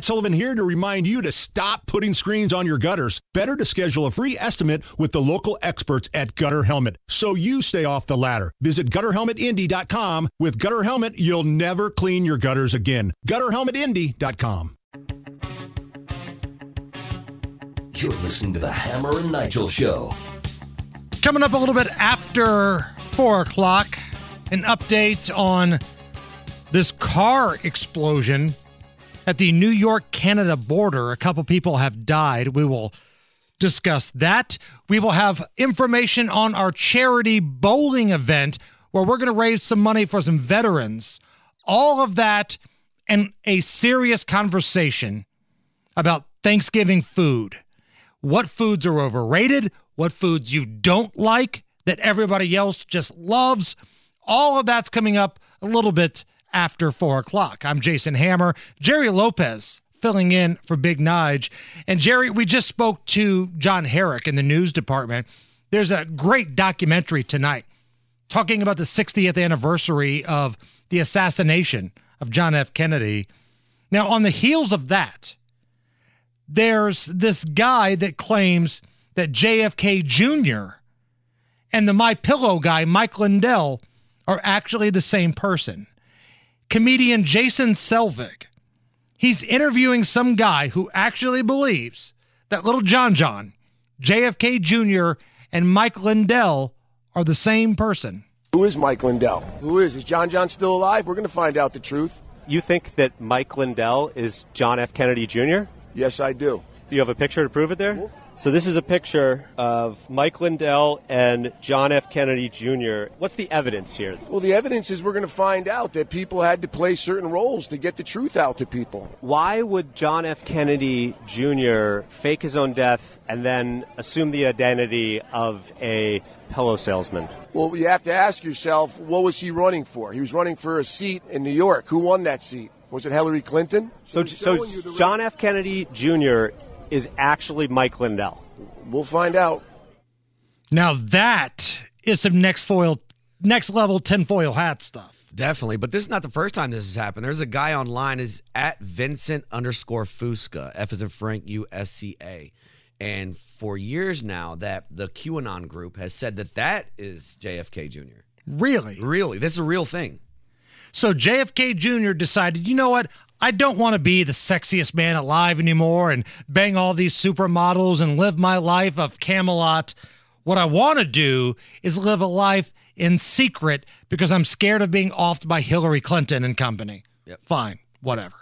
Matt Sullivan here to remind you to stop putting screens on your gutters. Better to schedule a free estimate with the local experts at Gutter Helmet so you stay off the ladder. Visit gutterhelmetindy.com. With Gutter Helmet, you'll never clean your gutters again. gutterhelmetindy.com. You're listening to the Hammer and Nigel Show. Coming up a little bit after four o'clock, an update on this car explosion at the New York Canada border. A couple people have died. We will discuss that. We will have information on our charity bowling event where we're going to raise some money for some veterans. All of that and a serious conversation about Thanksgiving food. What foods are overrated? What foods you don't like that everybody else just loves? All of that's coming up a little bit after four o'clock. I'm Jason Hammer. Jerry Lopez filling in for Big Nige. And Jerry, we just spoke to John Herrick in the news department. There's a great documentary tonight talking about the 60th anniversary of the assassination of John F. Kennedy. Now, on the heels of that, there's this guy that claims that JFK Jr. and the My Pillow guy, Mike Lindell, are actually the same person. Comedian Jason Selvig, he's interviewing some guy who actually believes that little John John, JFK Jr., and Mike Lindell are the same person. Who is Mike Lindell? Who is? Is John John still alive? We're going to find out the truth. You think that Mike Lindell is John F. Kennedy Jr.? Yes, I do. Do you have a picture to prove it there? So this is a picture of Mike Lindell and John F. Kennedy Jr. What's the evidence here? Well, the evidence is we're going to find out that people had to play certain roles to get the truth out to people. Why would John F. Kennedy Jr. fake his own death and then assume the identity of a pillow salesman? Well, you have to ask yourself, what was he running for? He was running for a seat in New York. Who won that seat? Was it Hillary Clinton? So, so John F. Kennedy Jr. is actually Mike Lindell. We'll find out. Now that is some next foil, next level tinfoil hat stuff. Definitely, but this is not the first time this has happened. There's a guy online is at Vincent underscore Fusca, F is in Frank U S C A, and for years now that the QAnon group has said that that is JFK Jr. Really? Really, this is a real thing. So JFK Jr. decided, you know what? I don't want to be the sexiest man alive anymore and bang all these supermodels and live my life of Camelot. What I want to do is live a life in secret because I'm scared of being offed by Hillary Clinton and company. Yep. Fine, whatever.